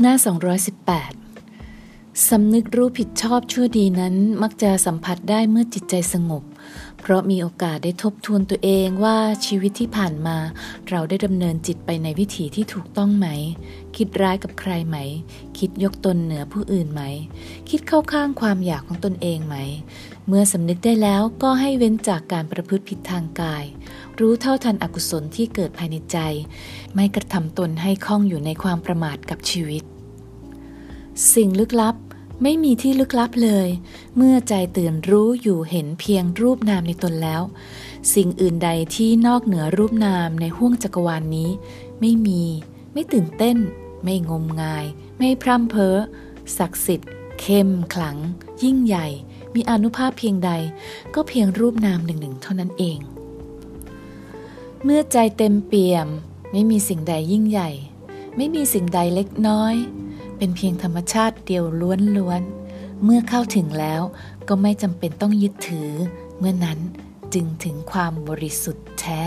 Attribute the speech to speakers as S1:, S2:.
S1: หน้า 218 สำนึกรู้ผิดชอบชั่วดีนั้นมักจะสัมผัสได้เมื่อจิตใจสงบ เพราะมีโอกาสได้ทบทวนตัวเองว่าชีวิตที่ผ่านมา เราได้ดำเนินจิตไปในวิถีที่ถูกต้องไหม คิดร้ายกับใครไหม คิดยกตนเหนือผู้อื่นไหม คิดเข้าข้างความอยากของตนเองไหม เมื่อสำนึกได้แล้วก็ให้เว้นจากการประพฤติผิดทางกายรู้เท่าทันอกุศลที่เกิดภายในใจ ไม่กระทำตนให้คล้องอยู่ในความประมาทกับชีวิต สิ่งลึกลับไม่มีที่ลึกลับเลย เมื่อใจตื่นรู้อยู่เห็นเพียงรูปนามในตนแล้ว สิ่งอื่นใดที่นอกเหนือรูปนามในห้วงจักรวาลนนี้ ไม่มี ไม่ตื่นเต้น ไม่งมงาย ไม่พร่ำเพ้อ ศักดิ์สิทธิ์ เข้มขลัง ยิ่งใหญ่ มีอนุภาพเพียงใด ก็เพียงรูปนามหนึ่งหนึ่งเท่านั้นเอง เมื่อใจเต็มเปี่ยม ไม่มีสิ่งใดยิ่งใหญ่ ไม่มีสิ่งใดเล็กน้อย เป็นเพียงธรรมชาติเดียวล้วนๆ เมื่อเข้าถึงแล้วก็ไม่จำเป็นต้องยึดถือ เมื่อนั้นจึงถึงความบริสุทธิ์แท้